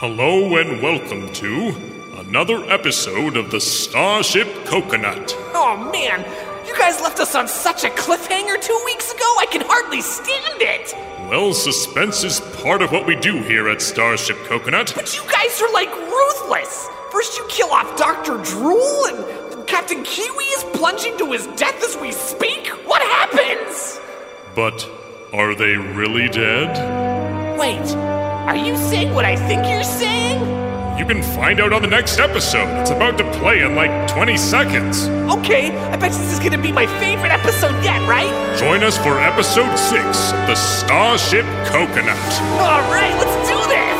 Hello and welcome to another episode of the Starship Coconut. Oh man, you guys left us on such a cliffhanger two weeks ago, I can hardly stand it! Well, suspense is part of what we do here at Starship Coconut. But you guys are like ruthless! First you kill off Dr. Drool, and Captain Kiwi is plunging to his death as we speak? What happens? But are they really dead? Wait, are you saying what I think you're saying? You can find out on the next episode. It's about to play in like 20 seconds. Okay, I bet this is gonna be my favorite episode yet, right? Join us for episode 6 the Starship Coconut. Alright, let's do this!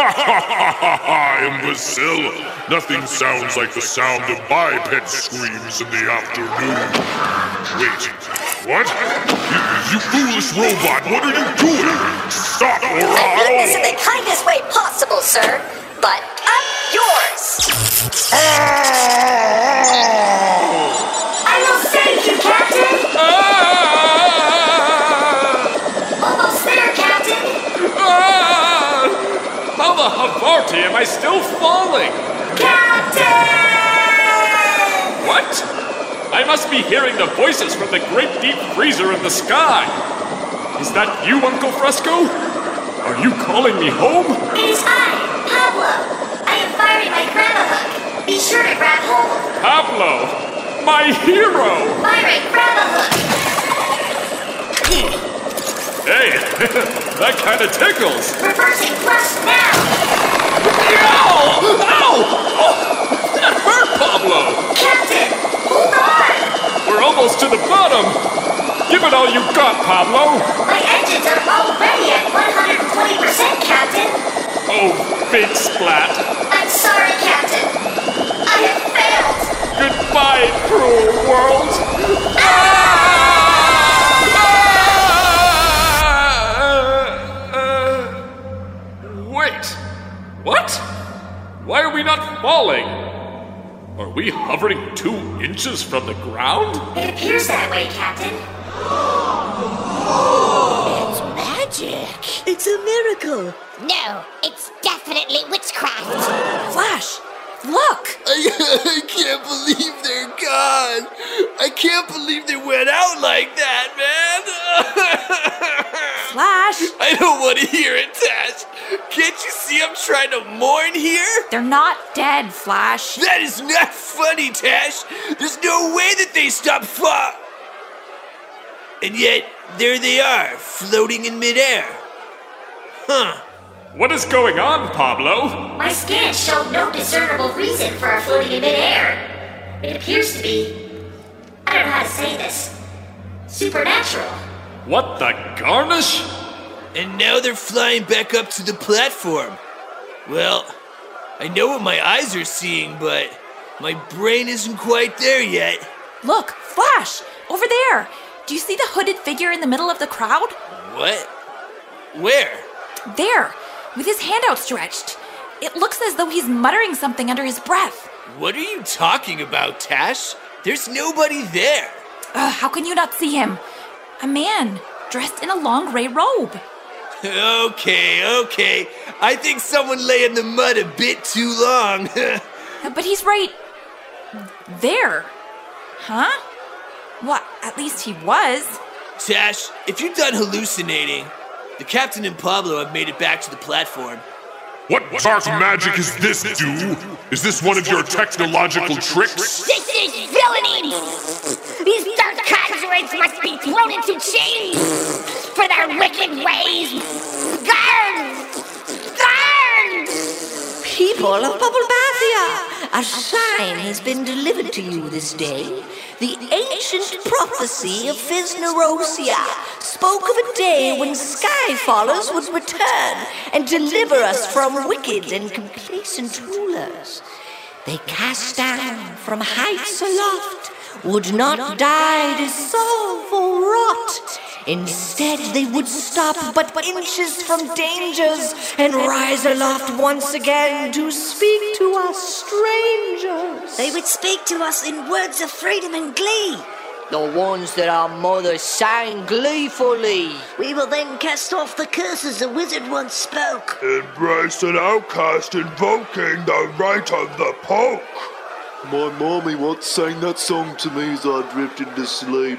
Imbecile! Nothing sounds like the sound of biped screams in the afternoon. Wait, what? You, you foolish robot, what are you doing? Stop or I mean this in the kindest way possible, sir. But I'm yours. I will save you, Captain. Ah! Am I still falling? Captain! What? I must be hearing the voices from the great deep freezer in the sky. Is that you, Uncle Fresco? Are you calling me home? It is I, Pablo. I am firing my grabba hook. Be sure to grab hold. Pablo, my hero! Firing grabba hook. Hey, that kind of tickles. Reversing thrust now. Ow! Ow! Oh, that hurt, Pablo! Captain, hold on. We're almost to the bottom. Give it all you got, Pablo. My engines are already at 120%, Captain. Oh, big splat. I'm sorry, Captain. I have failed. Goodbye, cruel world. Wait, Why are we not falling? Are we hovering two inches from the ground? It appears that way, Captain. It's magic! It's a miracle. No, it's definitely witchcraft. Flash, look! I, I can't believe they're gone. I can't believe they went out like that, man. Flash, I don't want to hear it, Tash. Can't you see I'm trying to mourn here? they're not dead, Flash. That is not funny, Tash. There's no way that they stopped fa- And yet, there they are, floating in midair. Huh. What is going on, Pablo? My scans show no discernible reason for our floating in midair. It appears to be. I don't know how to say this. Supernatural. What the garnish? And now they're flying back up to the platform. Well, I know what my eyes are seeing, but my brain isn't quite there yet. Look, Flash, over there. Do you see the hooded figure in the middle of the crowd? What? Where? There, with his hand outstretched. It looks as though he's muttering something under his breath. What are you talking about, Tash? There's nobody there. Ugh, how can you not see him? A man dressed in a long gray robe. Okay, okay. I think someone lay in the mud a bit too long. But he's right there. Huh? Well, At least he was. Tash, if you're done hallucinating, the captain and Pablo have made it back to the platform. What dark magic is this, do? Is this one of your technological tricks? This is villainy! These dark conjurers must be thrown into chains for their wicked ways! Guard! Guard! People people of Bubblebathia, a sign has been delivered to you this day. The ancient prophecy of Fisnerosia spoke of a day when Skyfallers would return and deliver us from wicked and complacent rulers. They cast down from heights aloft, would not die, dissolve, or rot. Instead, they would stop but inches from dangers and rise aloft once again to speak to us strangers. They would speak to us in words of freedom and glee. The ones that our mothers sang gleefully. We will then cast off the curses the wizard once spoke. Embrace an outcast invoking the rite of the poke. My mommy once sang that song to me as I drifted to sleep.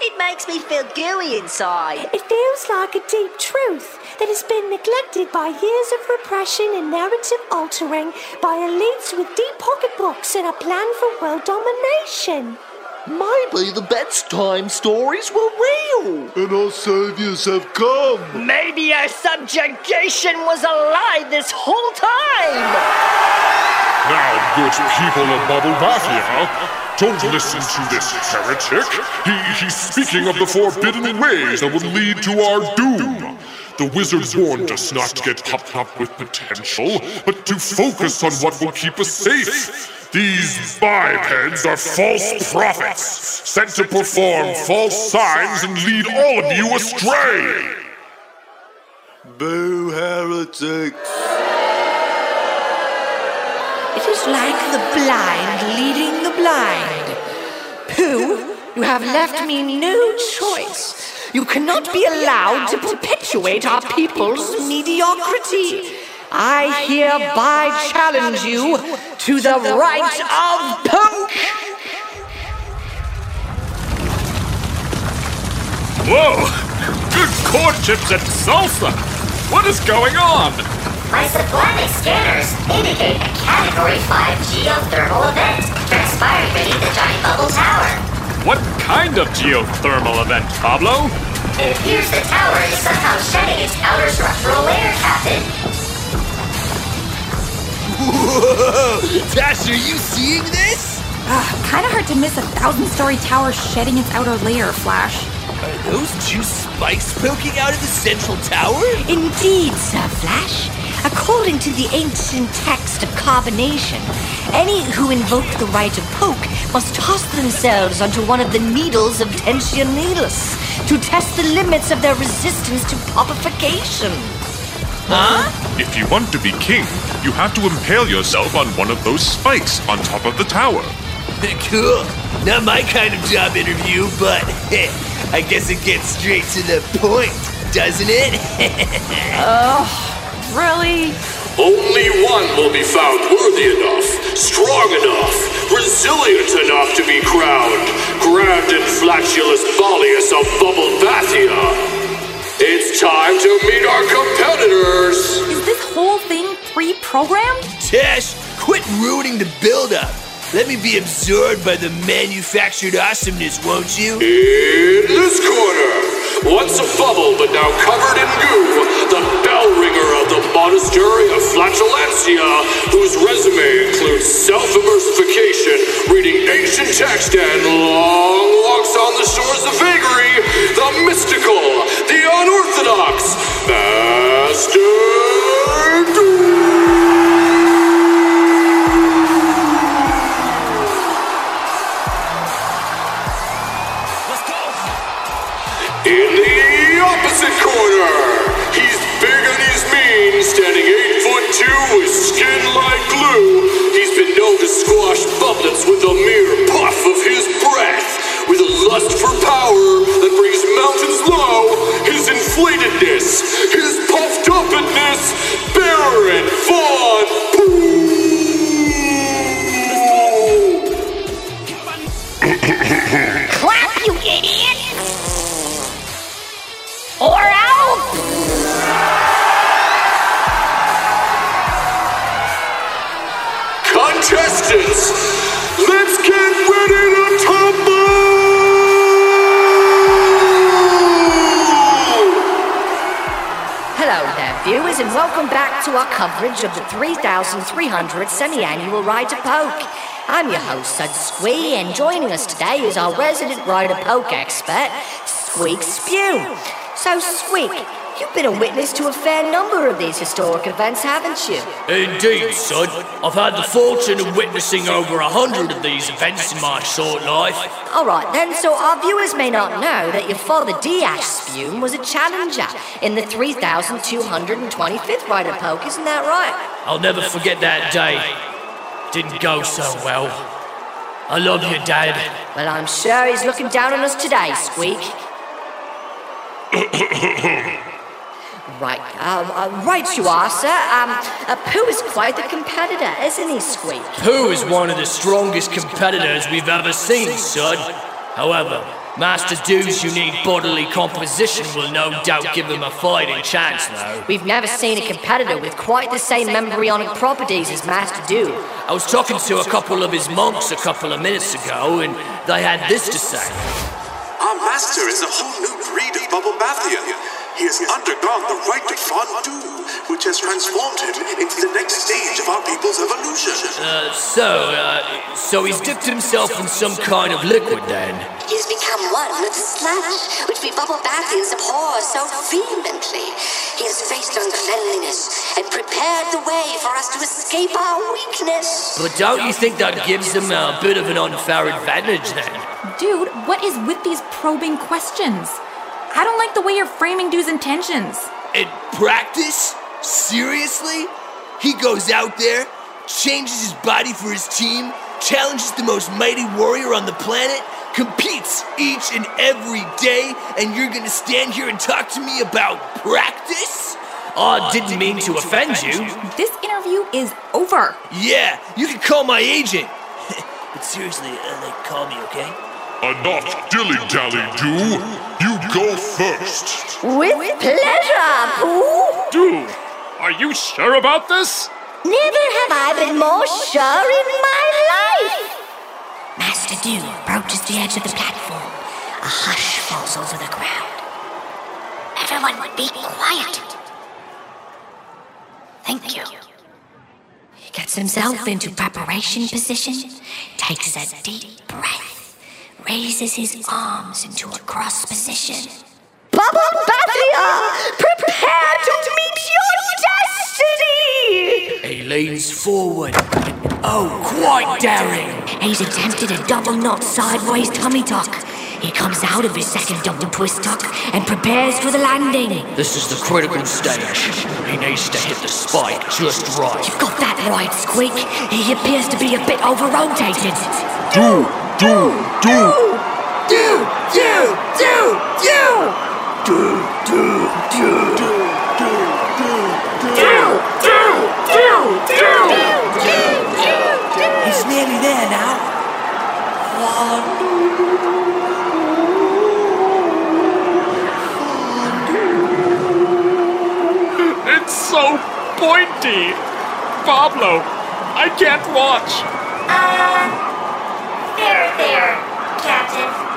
It makes me feel gooey inside. It feels like a deep truth that has been neglected by years of repression and narrative altering by elites with deep pocketbooks and a plan for world domination. Maybe the bedtime stories were real. And our saviors have come. Maybe our subjugation was a lie this whole time. Now, good people of Bubblebathia, don't listen to this heretic. He, he's speaking of the forbidden ways that would lead to our doom. The wizard warned us not to get puffed up with potential, but to focus on what will keep us safe. These bipeds are false prophets, sent to perform false signs and lead all of you astray. Boo heretics. It is like the blind leading the blind. Pooh, you have left me no choice. You cannot be allowed to perpetuate our people's mediocrity. I hereby challenge you to the rite of poke. Whoa! Good corn chips and salsa! What is going on? My sublimic scanners indicate a Category 5 geothermal event transpiring beneath the giant bubble tower. What kind of geothermal event, Pablo? It appears the tower is somehow shedding its outer structural layer, Captain. Whoa! Tash, are you seeing this? Ah, kind of hard to miss a thousand story tower shedding its outer layer, Flash. Are those two spikes poking out of the central tower? Indeed, Sir Flash. According to the ancient text of carbonation, any who invoke the rite of poke must toss themselves onto one of the needles of tensionelis to test the limits of their resistance to popification. Huh? If you want to be king, you have to impale yourself on one of those spikes on top of the tower. cool. Not my kind of job interview, but I guess it gets straight to the point, doesn't it? oh, really? Only one will be found worthy enough, strong enough, resilient enough to be crowned Grand and Flatulous Balius of Bubblebathia. It's time to meet our competitors! Is this whole thing pre-programmed? Tash, quit ruining the build-up. Let me be absorbed by the manufactured awesomeness, won't you? In this corner, once a bubble but now covered in goo, the Monastery of Flatulentia, whose resume includes self-immersification, reading ancient text, and long walks on the shores of vagary, the mystical, the unorthodox, Master with skin like glue. He's been known to squash bublets with a mere puff of his breath. With a lust for power that brings mountains low, his inflatedness, his puffed upness, Baron Von Clap, you idiot! Or and welcome back to our coverage of the 3,300 semi-annual Ride to Poke. I'm your host, Sud Squee, and joining us today is our resident Ride to Poke expert, Squeak Spew. So, Squeak, you've been a witness to a fair number of these historic events, haven't you? Indeed, son. I've had the fortune of witnessing over a hundred of these events in my short life. All right then, so our viewers may not know that your father Diash Spume was a challenger in the 3,225th Ride to Poke, isn't that right? I'll never forget that day. Didn't go so well. I love you, Dad. Well, I'm sure he's looking down on us today, Squeak. Right, um, uh, right you are, sir. Um, uh, Pooh is quite the competitor, isn't he, Squeak? Pooh is one of the strongest competitors we've ever seen, son. However, Master Do's unique bodily composition will no doubt give him a fighting chance, though. We've never seen a competitor with quite the same embryonic properties as Master Do. I was talking to a couple of his monks a couple of minutes ago, and they had this to say. Our master is a whole new breed of Bubble Bathian. He has undergone the rite of fondue, which has transformed him into the next stage of our people's evolution. Uh, so, uh, so he's dipped himself in some kind of liquid then? He's become one with the sludge, which we bubble bathians abhor so vehemently. He has faced uncleanliness and prepared the way for us to escape our weakness. But don't you think that gives him a bit of an unfair advantage then? Dude, what is with these probing questions? I don't like the way you're framing Dude's intentions. And practice? Seriously? He goes out there, changes his body for his team, challenges the most mighty warrior on the planet, competes each and every day, and you're gonna stand here and talk to me about practice? I didn't mean to offend you. This interview is over. Yeah, you can call my agent. but seriously, uh, like, call me, okay? Enough dilly dally, do. You go first. With pleasure, Pooh. Do, are you sure about this? Never have I been more sure in my life. Master Do approaches the edge of the platform. A hush falls over the crowd. Everyone would be quiet. Thank you. He gets himself into preparation position, takes a deep breath, raises his arms into a cross position. Bubble Bathia, prepare to meet your destiny! He leans forward. Oh, quite daring. He's attempted a double knot sideways tummy tuck. He comes out of his second double twist tuck and prepares for the landing. This is the critical stage. He needs to hit the spike just right. You've got that right, Squeak. He appears to be a bit over rotated. Do, do, do. Do, do, do, do. Do, do, do. Do do, do, do, do, do. He's nearly there now. It's so pointy. Pablo, I can't watch. Uh, there, there, Captain.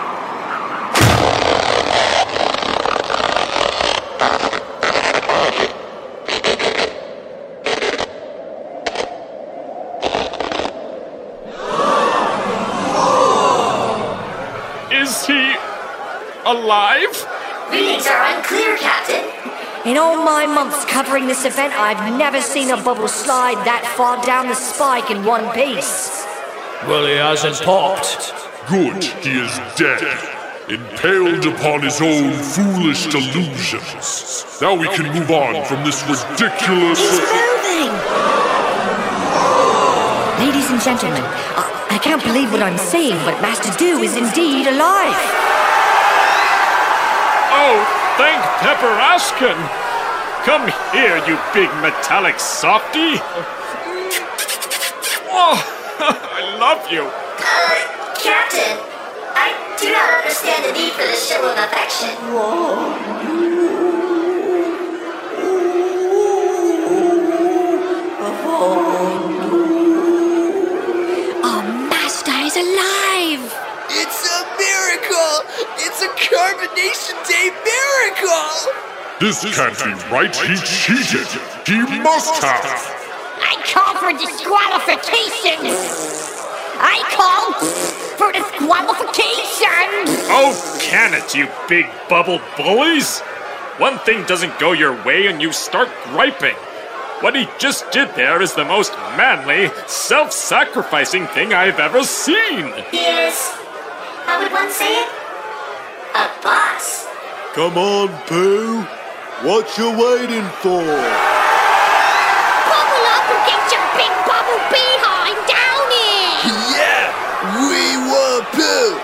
Is he alive? Readings are unclear, Captain. In all my months covering this event, I've never seen a bubble slide that far down the spike in one piece. Well, he hasn't popped. Good, he is dead. Impaled upon his own foolish delusions. Now we can move on from this ridiculous. He's Moving! Ladies and gentlemen, I, I can't believe what I'm seeing, but Master Do is indeed alive. Oh, thank Pepper Ashkin. Come here, you big metallic softy. Oh, I love you. Uh, Captain, I do not understand the need for this show of affection. Our It's a miracle! Carbonation Day miracle! This can't be right. He cheated. He must have. I call for disqualification. I call for disqualification. Oh, can it, you big bubble bullies! One thing doesn't go your way and you start griping. What he just did there is the most manly, self sacrificing thing I've ever seen. He is, how would one say it? A bus? Come on, Pooh. What you waiting for? Bubble up and get your big bubble behind down here. Yeah! We want poo!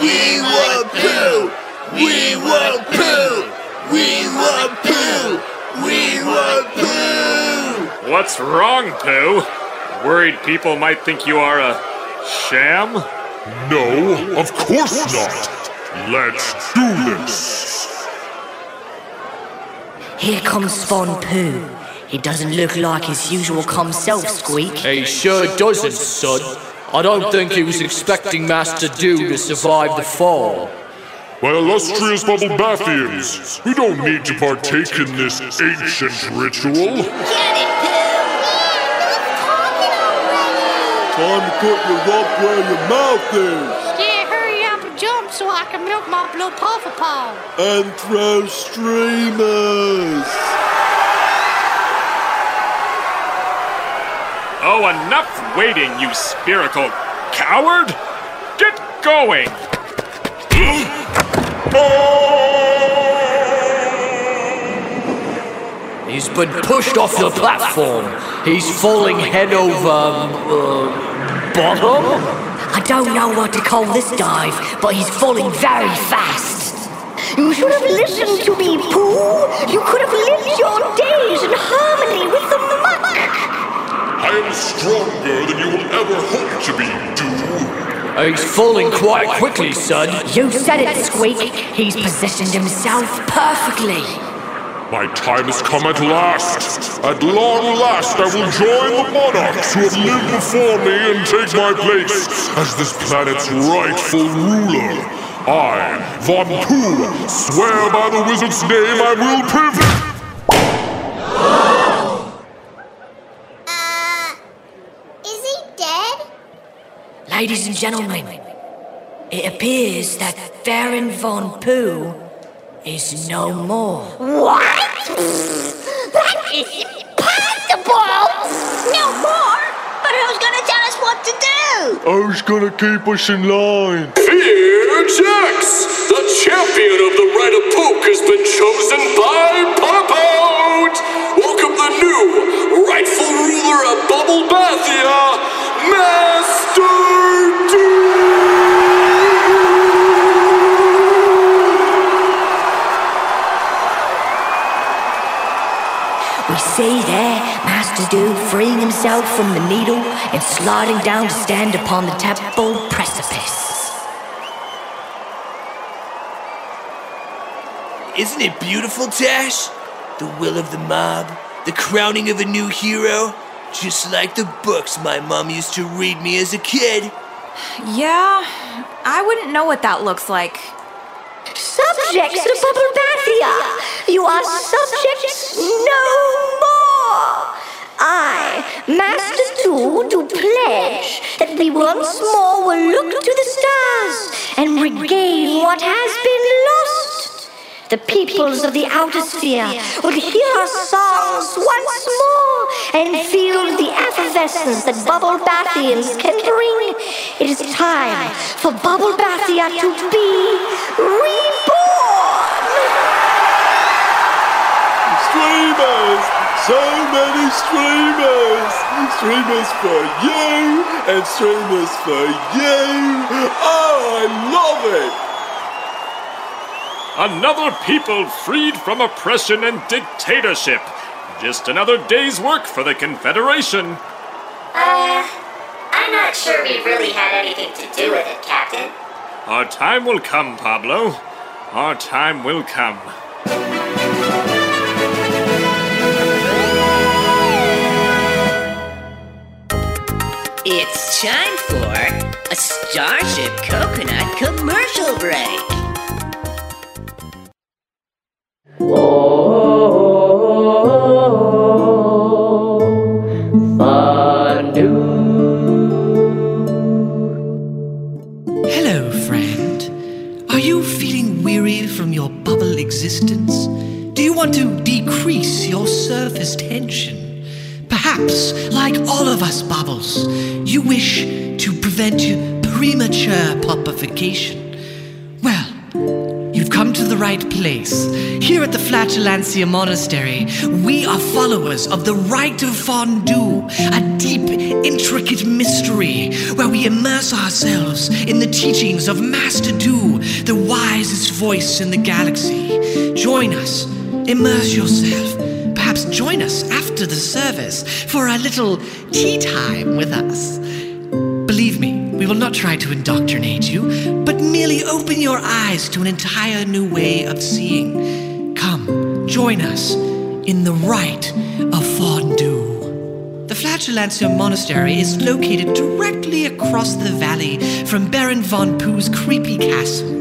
We want poo! We want poo! We want poo! We want poo! What's wrong, Pooh? Worried people might think you are a sham? No, of course not. Let's do this. Here comes Von Pooh. He doesn't look like his usual calm self, Squeak. He sure doesn't, son. I don't think he was expecting Master Do to survive the fall. My illustrious Bubble Bathians, we don't need to partake in this ancient ritual. Time to put your rump where your mouth is can milk my blue and throw streamers. Oh, enough waiting, you spherical coward! Get going! He's been pushed off the platform. He's falling head over. Uh, bottom? I don't know what to call this dive, but he's falling very fast. You should have listened to me, Pooh. You could have lived your days in harmony with the muck. I am stronger than you will ever hope to be, Do. Oh, he's falling quite quickly, son. You said it, Squeak. He's positioned himself perfectly. My time has come at last. At long last, I will join the monarchs who have lived before me and take my place as this planet's rightful ruler. I, Von Pooh, swear by the wizard's name I will prevail. Uh, is he dead? Ladies and gentlemen, it appears that Baron Von Pooh is no more. What? That is impossible! No more? But who's gonna tell us what to do? Who's gonna keep us in line? Fear Jax! The champion of the Rite of Poke has been chosen by Pop-Out! Welcome the new rightful ruler of Bubble Bathia, Master see there Master Do freeing himself from the needle and sliding down to stand upon the temple precipice. Isn't it beautiful, Tash? The will of the mob, the crowning of a new hero, just like the books my mom used to read me as a kid. Yeah, I wouldn't know what that looks like. Subjects of Bubble Bathia, you are subjects no more. I, Master Two, do pledge that we once more will look to the stars and regain what has been lost. The peoples of the outer sphere will hear our songs once more and feel the effervescence that Bubble Bathians can bring. It is time for Bubble Bathia to be reborn. Streamers! So many streamers! Streamers for you and streamers for you! Oh, I love it! Another people freed from oppression and dictatorship. Just another day's work for the Confederation. Uh, I'm not sure we really had anything to do with it, Captain. Our time will come, Pablo. Our time will come. It's time for a Starship Coconut commercial break. Hello, friend. Are you feeling weary from your bubble existence? Do you want to decrease your surface tension? Perhaps, like all of us bubbles, you wish to prevent premature popification. Well, the right place. Here at the Flatulencia Monastery, we are followers of the Rite of Fondue, a deep, intricate mystery where we immerse ourselves in the teachings of Master Du, the wisest voice in the galaxy. Join us, immerse yourself. Perhaps join us after the service for a little tea time with us. Will not try to indoctrinate you, but merely open your eyes to an entire new way of seeing. Come, join us in the rite of fondue. The Flatulencia Monastery is located directly across the valley from Baron Von Pooh's creepy castle.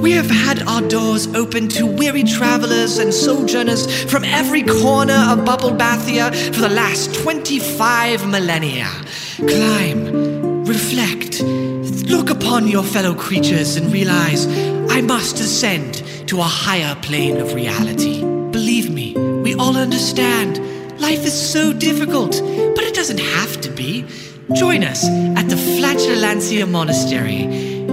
We have had our doors open to weary travelers and sojourners from every corner of Bubblebathia for the last 25 millennia. Climb, reflect, look upon your fellow creatures and realize I must ascend to a higher plane of reality. Believe me, we all understand. Life is so difficult, but it doesn't have to be. Join us at the Flatulencia Monastery.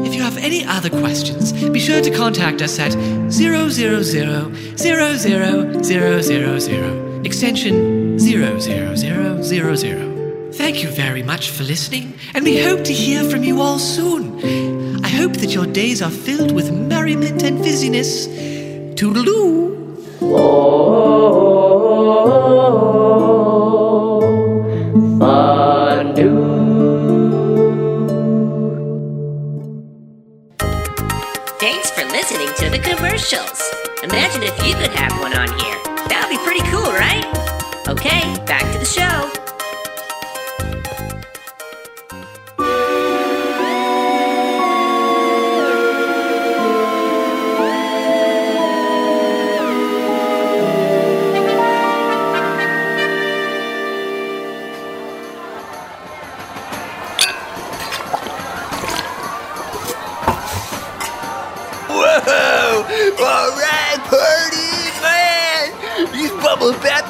If you have any other questions, be sure to contact us at 000 00000, extension 00000. Thank you very much for listening, and we hope to hear from you all soon. I hope that your days are filled with merriment and fizziness. Toodaloo! Oh, Thanks for listening to the commercials. Imagine if you could have one on here. That would be pretty cool, right? Okay, back to the show.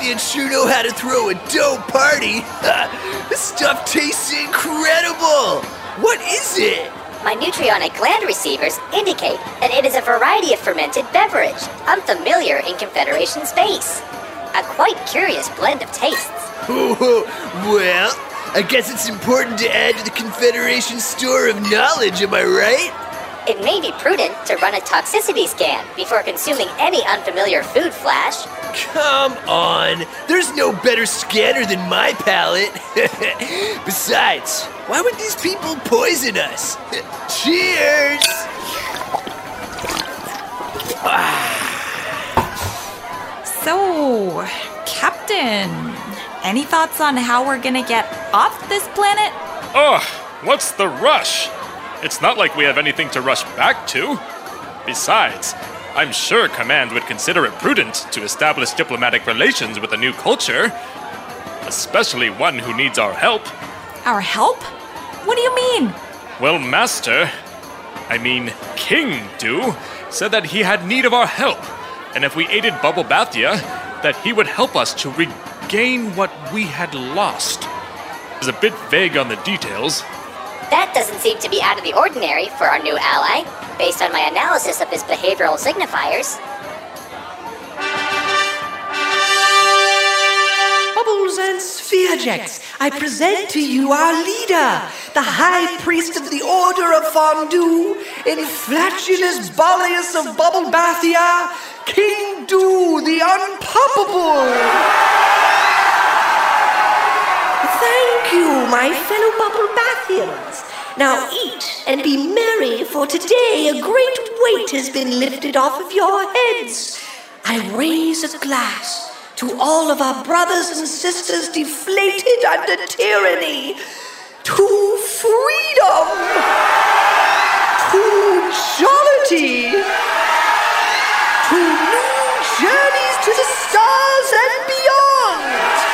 Bathians sure know how to throw a dope party. this stuff tastes incredible. What is it? My nutrionic gland receivers indicate that it is a variety of fermented beverage, unfamiliar in Confederation space. A quite curious blend of tastes. well, I guess it's important to add to the Confederation store of knowledge, am I right? It may be prudent to run a toxicity scan before consuming any unfamiliar food flash. Come on, there's no better scanner than my palate. Besides, why would these people poison us? Cheers! So, Captain, any thoughts on how we're gonna get off this planet? Ugh, what's the rush? It's not like we have anything to rush back to. Besides, I'm sure Command would consider it prudent to establish diplomatic relations with a new culture, especially one who needs our help. Our help? What do you mean? Well, Master, I mean King Du, said that he had need of our help, and if we aided Bubble Bathia, that he would help us to regain what we had lost. He's a bit vague on the details, That doesn't seem to be out of the ordinary for our new ally, based on my analysis of his behavioral signifiers. Bubbles and Spheregeks, I present to you our leader, the High Priest of the Order of Fondue, Inflatulus Bolius of Bubble Bathia, King Do the Unpoppable. Thank you, my fellow Bubble Bathians. Now eat and be merry, for today a great weight has been lifted off of your heads. I raise a glass to all of our brothers and sisters deflated under tyranny, to freedom, to jollity, to new journeys to the stars and beyond.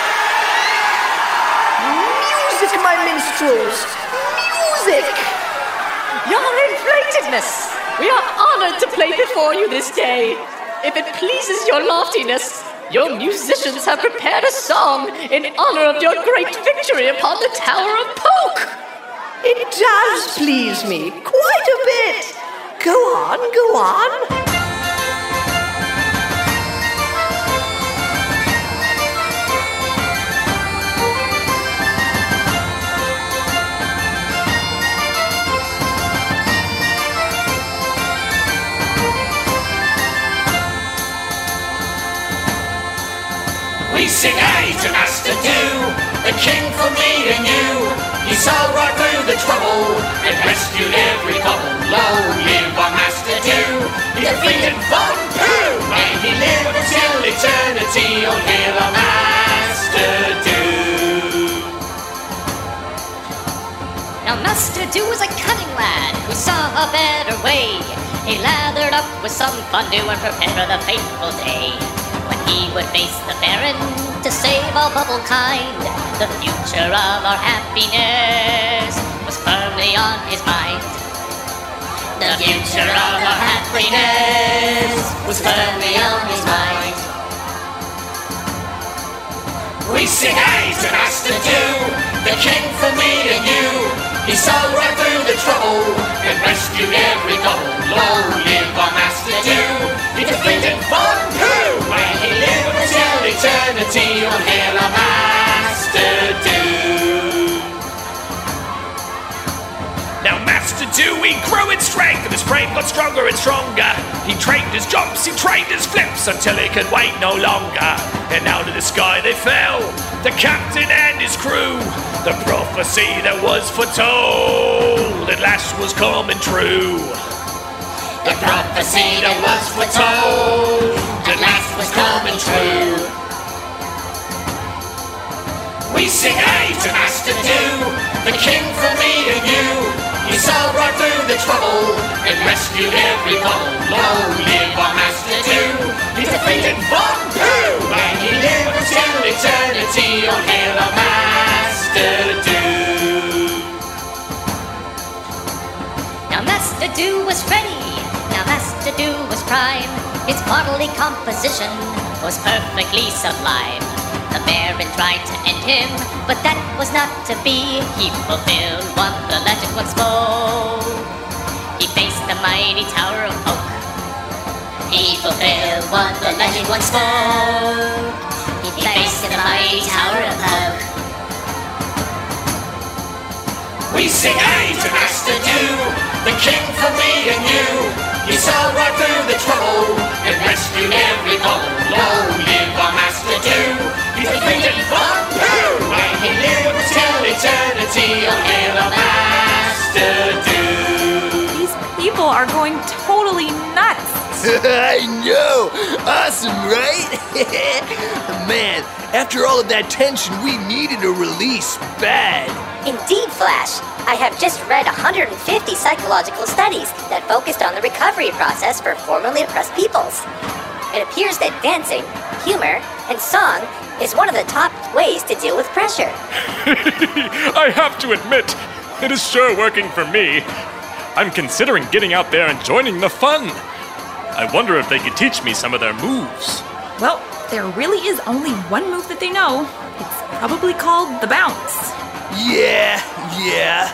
Music, my minstrels, music! Your inflatedness! We are honored to play before you this day. if it pleases your loftiness, your musicians have prepared a song in honor of your great victory upon the Tower of Poke. It does please me quite a bit. Go on, go on. Sing A to Master Do, the king for me and you. He saw right through the trouble and rescued every couple. Long live our Master Do. He defeated Von Pooh, and he lived until eternity. Oh, hail our Master Do. Now Master Do was a cunning lad who saw a better way. He lathered up with some fondue and prepared for the fateful day. When he would face the Baron to save all bubble kind, the future of our happiness was firmly on his mind. The future of our happiness was firmly on his mind. We sing A to Master Do, the king for me and you. He saw right through the trouble and rescued every couple. Long live our Master Do. He defeated Von Pooh and he lived until eternity. Oh, hail our Master Do. Now, Master Do, he grew in strength, and his frame got stronger and stronger. He trained his jumps, he trained his flips until he could wait no longer. And out of the sky they fell, the captain and his crew. The prophecy that was foretold at last was coming true. The prophecy that was foretold at last was coming true. We sing A to Master Do, the king for me and you. He saw right through the trouble and rescued every couple. Long live our Master Do. He defeated Von Pooh and he lived until eternity. Oh, hail our Master Do. Now Master Do was Freddy. Master Do was prime. His bodily composition was perfectly sublime. The Baron tried to end him, but that was not to be. He fulfilled what the legend once spoke. He faced the mighty Tower of Poke. He fulfilled what the legend once spoke. He faced the mighty Tower of Poke. We sing A to Master Do, the king for me and you. He saw right through the trouble and rescued every couple. Long live our Master Do. He defeated Von Pooh and he lived until eternity. Oh, our Master Do. These people are going totally nuts. I know! Awesome, right? Man, after all of that tension, we needed a release bad. Indeed, Flash. I have just read 150 psychological studies that focused on the recovery process for formerly oppressed peoples. It appears that dancing, humor, and song is one of the top ways to deal with pressure. I have to admit, it is sure working for me. I'm considering getting out there and joining the fun. I wonder if they could teach me some of their moves. Well, there really is only one move that they know. It's probably called the bounce. Yeah, yeah.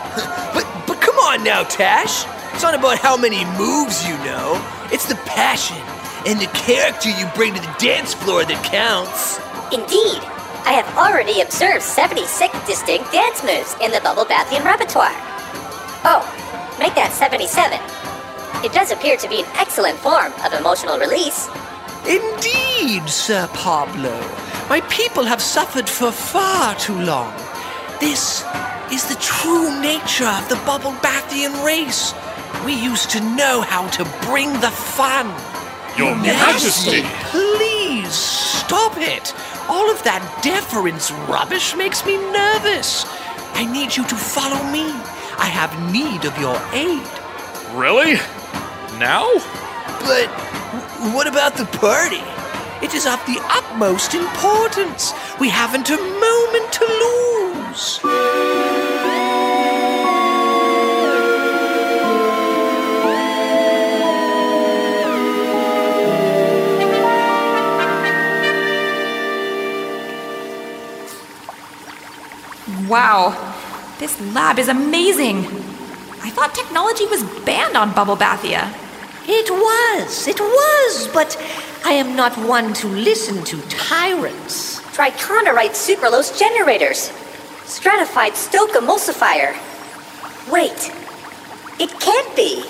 But but come on now, Tash. It's not about how many moves you know. It's the passion and the character you bring to the dance floor that counts. Indeed, I have already observed 76 distinct dance moves in the Bubble Bathian repertoire. Oh, make that 77. It does appear to be an excellent form of emotional release. Indeed, Sir Pablo. My people have suffered for far too long. This is the true nature of the Bubble Bathian race. We used to know how to bring the fun. Your Majesty! Please stop it. All of that deference rubbish makes me nervous. I need you to follow me. I have need of your aid. Really? now? But what about the party? It is of the utmost importance. We haven't a moment to lose. Wow, this lab is amazing. I thought technology was banned on Bubble Bathia. It was, it was, but I am not one to listen to tyrants. Trichondrite sucralose generators. Stratified Stoke emulsifier. Wait. It can't be.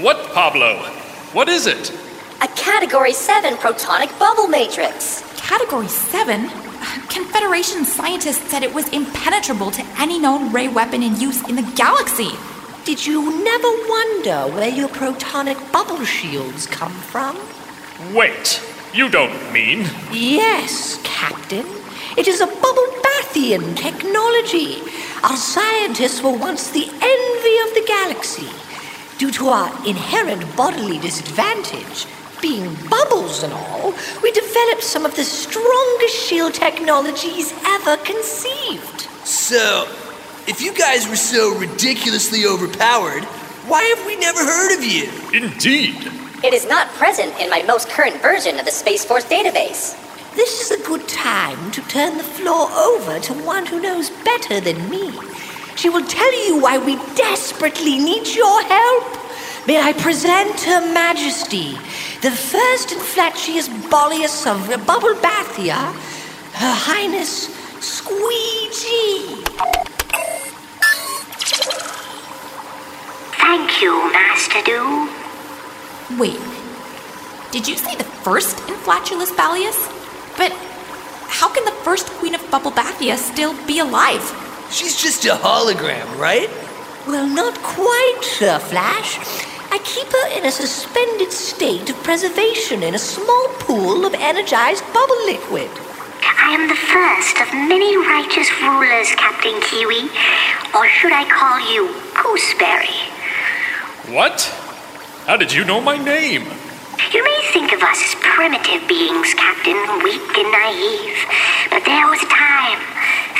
What, Pablo? What is it? A Category 7 protonic bubble matrix. Category 7? Confederation scientists said it was impenetrable to any known ray weapon in use in the galaxy. Did you never wonder where your protonic bubble shields come from? Wait, you don't mean. Yes, Captain. It is a bubble Bathian technology. Our scientists were once the envy of the galaxy. Due to our inherent bodily disadvantage, being bubbles and all, we developed some of the strongest shield technologies ever conceived. So, if you guys were so ridiculously overpowered, why have we never heard of you? Indeed. It is not present in my most current version of the Space Force database. This is a good time to turn the floor over to one who knows better than me. She will tell you why we desperately need your help. May I present Her Majesty, the first and flashiest Bollius of Bubble Bathia, Her Highness Squeegee. Thank you, Master Do. Wait, did you say the first Inflatulus Ballius? But how can the first Queen of Bubble Bathia still be alive? She's just a hologram, right? Well, not quite, Sir Flash. I keep her in a suspended state of preservation in a small pool of energized bubble liquid. I am the first of many righteous rulers, Captain Kiwi. Or should I call you Gooseberry? What? How did you know my name? You may think of us as primitive beings, Captain, weak and naive. But there was a time,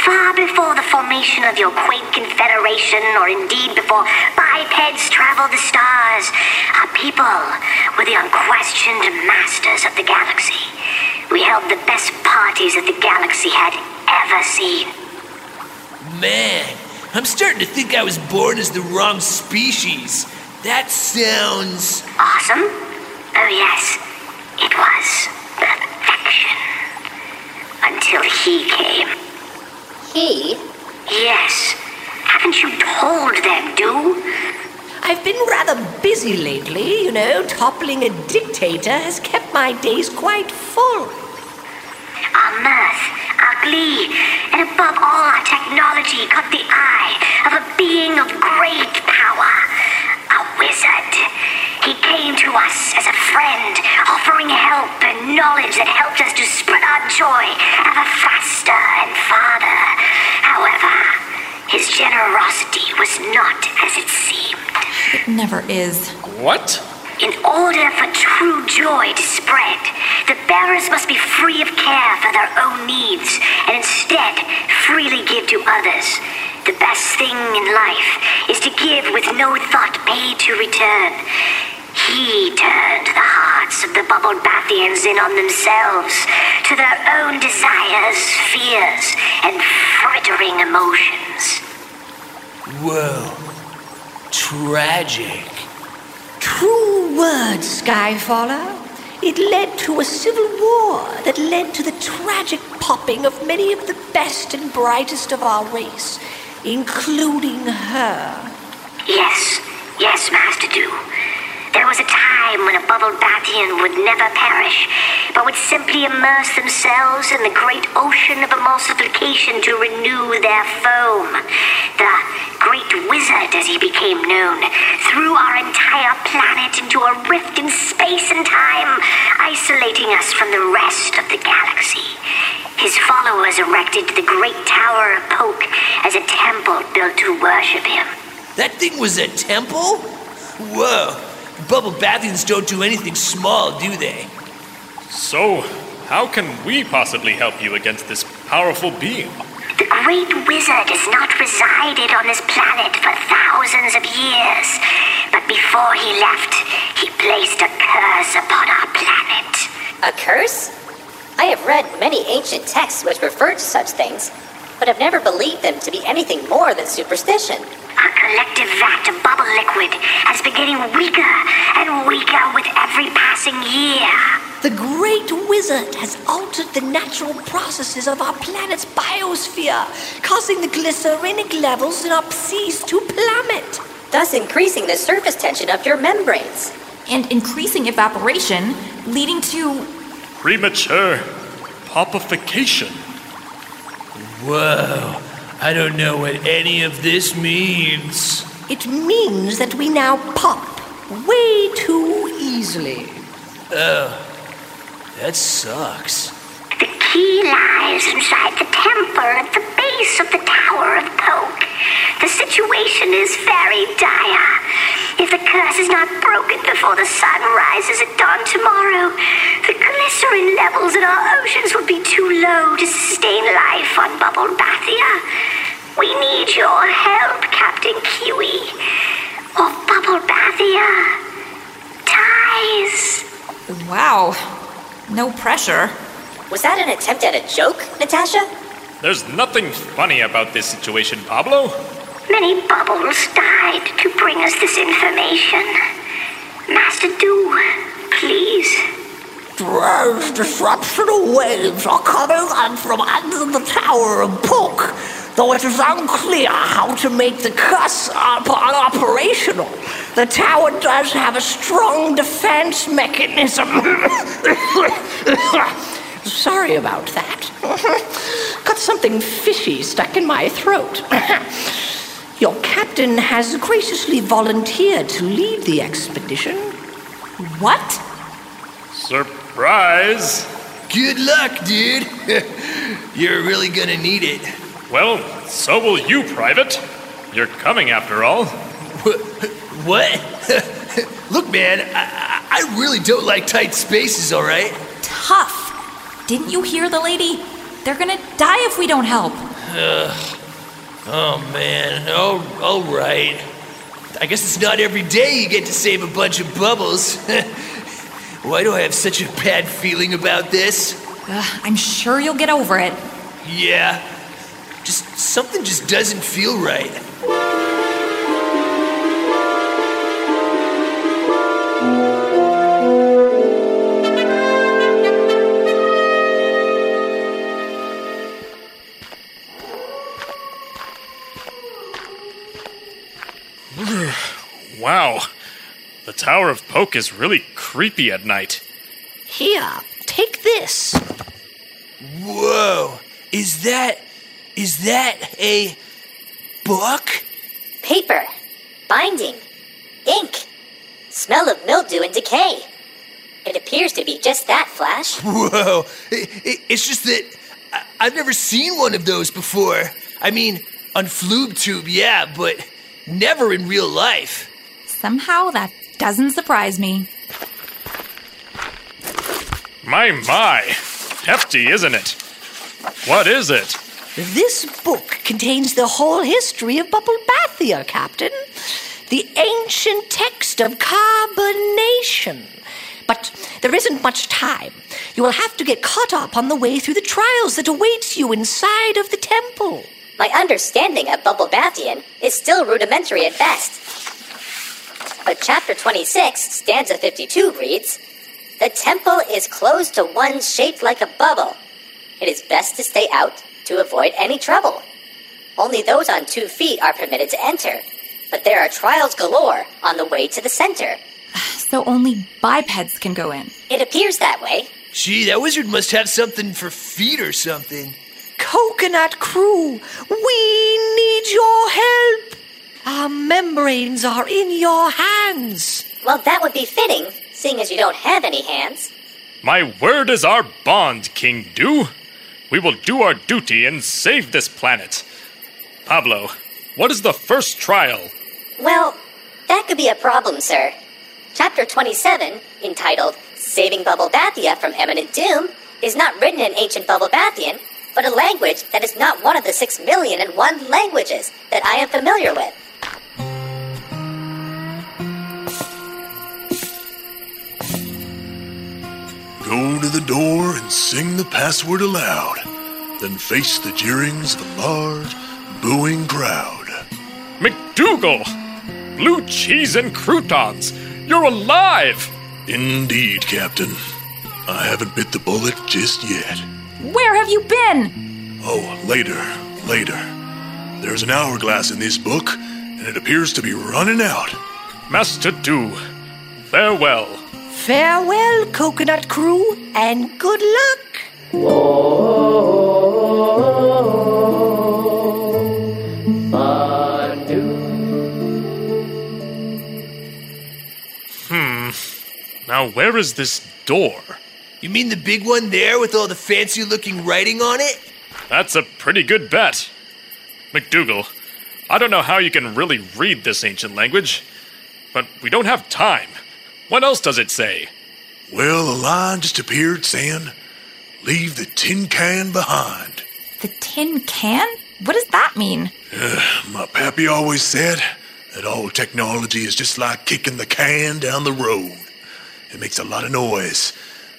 far before the formation of your quaint confederation, or indeed before bipeds traveled the stars, our people were the unquestioned masters of the galaxy. We held the best parties that the galaxy had ever seen. Man, I'm starting to think I was born as the wrong species. That sounds. Awesome? Oh, yes, it was perfection. Until he came. He? Yes. Haven't you told them, Do? I've been rather busy lately, you know. Toppling a dictator has kept my days quite full. Our mirth, our glee, and above all our technology caught the eye of a being of great power. A wizard. He came to us as a friend, offering help and knowledge that helped us to spread our joy ever faster never is. What? In order for true joy to spread, the bearers must be free of care for their own needs and instead freely give to others. The best thing in life is to give with no thought paid to return. He turned the hearts of the bubbled Bathians in on themselves, to their own desires, fears, and frittering emotions. Whoa. Tragic. True words, Skyfaller. It led to a civil war that led to the tragic popping of many of the best and brightest of our race, including her. Yes, yes, Master Do. There was a time when a bubbled Bathian would never perish, but would simply immerse themselves in the great ocean of emulsification to renew their foam. The Great Wizard, as he became known, threw our entire planet into a rift in space and time, isolating us from the rest of the galaxy. His followers erected the Great Tower of Poke as a temple built to worship him. That thing was a temple? Whoa. Bubble Bathians don't do anything small, do they? So, how can we possibly help you against this powerful being? The Great Wizard has not resided on this planet for thousands of years. But before he left, he placed a curse upon our planet. A curse? I have read many ancient texts which refer to such things. but I've never believed them to be anything more than superstition. Our collective vat of bubble liquid has been getting weaker and weaker with every passing year. The Great Wizard has altered the natural processes of our planet's biosphere, causing the glycerinic levels in our seas to plummet. Thus increasing the surface tension of your membranes. And increasing evaporation, leading to. Premature popification. Whoa. I don't know what any of this means. It means that we now pop way too easily. Oh, that sucks. The key lies inside the temper at the base of the Tower of Poke. The situation is very dire. If the curse is not broken before the sun rises at dawn tomorrow, the glycerin levels in our oceans will be too low to sustain life on Bubble Bathia. We need your help, Captain Kiwi. Or Bubble Bathia dies. Wow. No pressure. Was that an attempt at a joke, Natasha? There's nothing funny about this situation, Pablo. Many bubbles died to bring us this information. Master Do, please. Strange disruptional waves are coming in from under the Tower of Poke, though it is unclear how to make the cuss up operational. The tower does have a strong defense mechanism. Sorry about that. Got something fishy stuck in my throat. Your captain has graciously volunteered to lead the expedition. What? Surprise! Good luck, dude. You're really gonna need it. Well, so will you, Private. You're coming after all. What? Look, man, I, I really don't like tight spaces, all right? Tough. Didn't you hear the lady? They're gonna die if we don't help. Ugh. Oh, man. Oh, all right. I guess it's not every day you get to save a bunch of bubbles. Why do I have such a bad feeling about this? Ugh, I'm sure you'll get over it. Yeah. Just something just doesn't feel right. Tower of Poke is really creepy at night. Here, take this. Whoa. Is that. Is that a. book? Paper, binding, ink, smell of mildew and decay. It appears to be just that, Flash. Whoa. It, it, it's just that I, I've never seen one of those before. I mean, on FlubeTube, yeah, but never in real life. Somehow that doesn't surprise me. My, my. Hefty, isn't it? What is it? This book contains the whole history of Bubble Bathia, Captain. The ancient text of carbonation. But there isn't much time. You will have to get caught up on the way through the trials that awaits you inside of the temple. My understanding of Bubble Bathian is still rudimentary at best. But chapter 26, stanza 52 reads The temple is closed to one shaped like a bubble. It is best to stay out to avoid any trouble. Only those on two feet are permitted to enter, but there are trials galore on the way to the center. So only bipeds can go in. It appears that way. Gee, that wizard must have something for feet or something. Coconut Crew, we need your help. Our membranes are in your hands. Well, that would be fitting, seeing as you don't have any hands. My word is our bond, King Do. We will do our duty and save this planet. Pablo, what is the first trial? Well, that could be a problem, sir. Chapter 27, entitled Saving Bubble Bathia from Eminent Doom, is not written in ancient Bubble Bathian, but a language that is not one of the six million and one languages that I am familiar with. Go to the door and sing the password aloud. then face the jeerings of a large, booing crowd. McDougal! Blue cheese and croutons! You're alive! Indeed, Captain. I haven't bit the bullet just yet. Where have you been? Oh, later, later. There's an hourglass in this book, and it appears to be running out. Master Do, farewell. Farewell, Coconut Crew, and good luck. Hmm. Now, where is this door? You mean the big one there with all the fancy looking writing on it? That's a pretty good bet. McDougal, I don't know how you can really read this ancient language, but we don't have time. What else does it say? Well, a line just appeared saying, Leave the tin can behind. The tin can? What does that mean? My pappy always said that all technology is just like kicking the can down the road. It makes a lot of noise,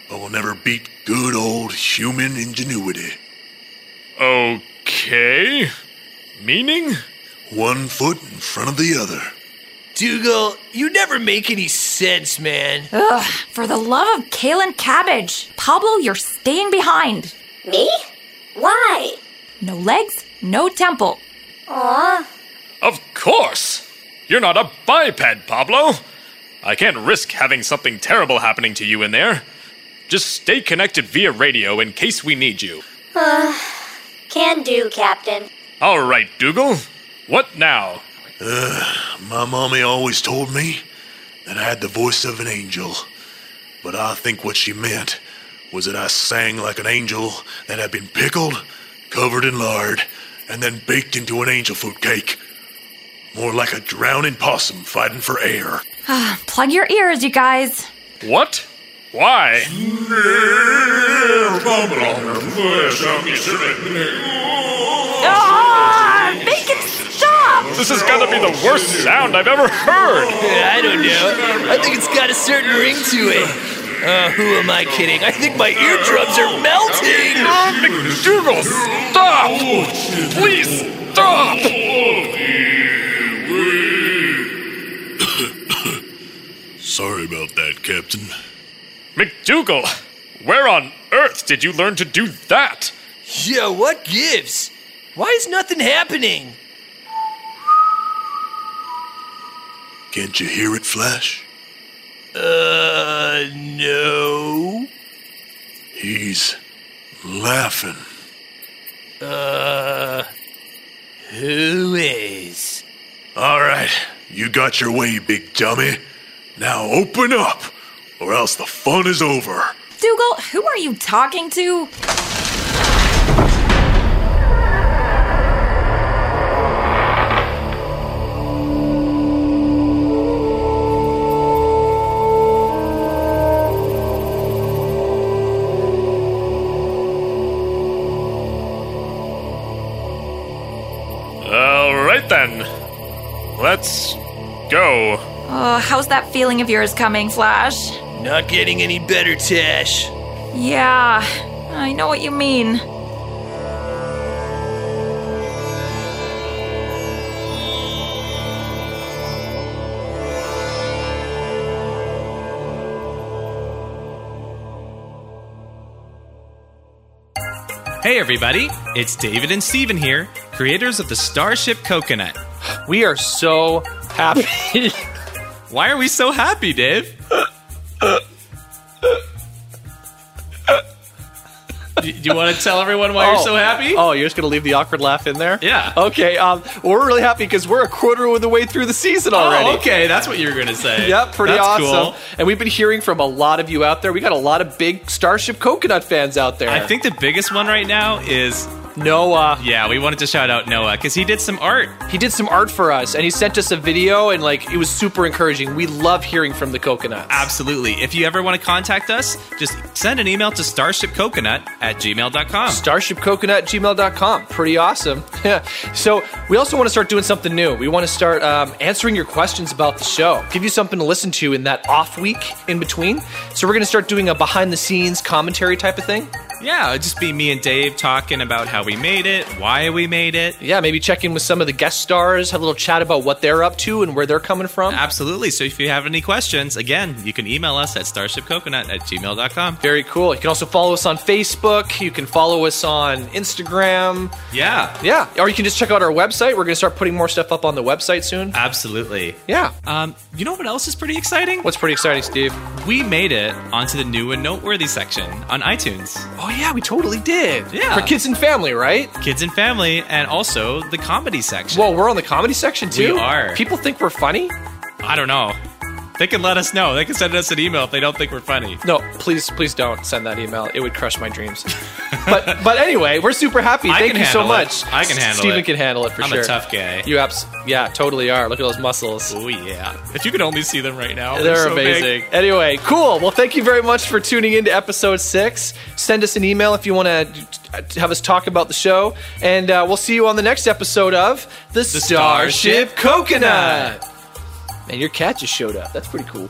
but will never beat good old human ingenuity. Okay. Meaning? One foot in front of the other. Dougal, you never make any sense, man. Ugh, for the love of kale and cabbage. Pablo, you're staying behind. Me? Why? No legs, no temple. Aw. Of course! You're not a biped, Pablo! I can't risk having something terrible happening to you in there. Just stay connected via radio in case we need you. Uh, can do, Captain. All right, Dougal. What now? Uh, my mommy always told me that I had the voice of an angel. But I think what she meant was that I sang like an angel that had been pickled, covered in lard, and then baked into an angel food cake. More like a drowning possum fighting for air. Ah, Plug your ears, you guys. What? Why? This has got to be the worst sound I've ever heard! I don't know. I think it's got a certain ring to it. Uh, who am I kidding? I think my eardrums are melting! McDougal, stop! Please, stop! Sorry about that, Captain. McDougal, where on earth did you learn to do that? Yeah, what gives? Why is nothing happening? Can't you hear it, Flash? Uh, no. He's laughing. Uh, who is? All right, you got your way, big dummy. Now open up, or else the fun is over. Dougal, who are you talking to? Right then. Let's go. Oh, how's that feeling of yours coming, Flash? Not getting any better, Tash. Yeah, I know what you mean. Hey everybody, it's David and Steven here, creators of the Starship Coconut. We are so happy. Why are we so happy, Dave? Do you want to tell everyone why you're so happy? Oh, you're just going to leave the awkward laugh in there? Yeah. Okay, um, well, we're really happy because we're a quarter of the way through the season already. Oh, okay, that's what you were going to say. Yep, pretty That's awesome. cool. And we've been hearing from a lot of you out there. We got a lot of big Starship Coconut fans out there. I think the biggest one right now is Noah. Yeah, we wanted to shout out Noah because he did some art. He did some art for us and he sent us a video and like it was super encouraging. We love hearing from the coconuts. Absolutely. If you ever want to contact us, just send an email to starshipcoconut at gmail.com. Starshipcoconut gmail.com. Pretty awesome. Yeah. So we also want to start doing something new. We want to start um, answering your questions about the show, give you something to listen to in that off week in between. So we're going to start doing a behind the scenes commentary type of thing. Yeah, it'd just be me and Dave talking about how we made it, why we made it. Yeah, maybe check in with some of the guest stars, have a little chat about what they're up to and where they're coming from. Absolutely. So if you have any questions, again, you can email us at starshipcoconut at gmail.com. Very cool. You can also follow us on Facebook. You can follow us on Instagram. Yeah. Yeah. Or you can just check out our website. We're going to start putting more stuff up on the website soon. Absolutely. Yeah. Um, you know what else is pretty exciting? What's pretty exciting, Steve? We made it onto the new and noteworthy section on iTunes. Oh, Oh, yeah, we totally did. Yeah. For kids and family, right? Kids and family, and also the comedy section. Well, we're on the comedy section too? We are. People think we're funny? I don't know. They can let us know. They can send us an email if they don't think we're funny. No, please, please don't send that email. It would crush my dreams. but but anyway, we're super happy. I Thank you so handle it. much. I can handle Steven it. Steven can handle it for sure. I'm a tough guy. You abs- yeah, totally are. Look at those muscles. Oh yeah. If you could only see them right now, They're so big. amazing. Anyway, cool. Well, thank you very much for tuning in to episode six. Send us an email if you want to have us talk about the show, and uh, we'll see you on the next episode of the, Starship Starship Coconut. Man, your cat just showed up. That's pretty cool.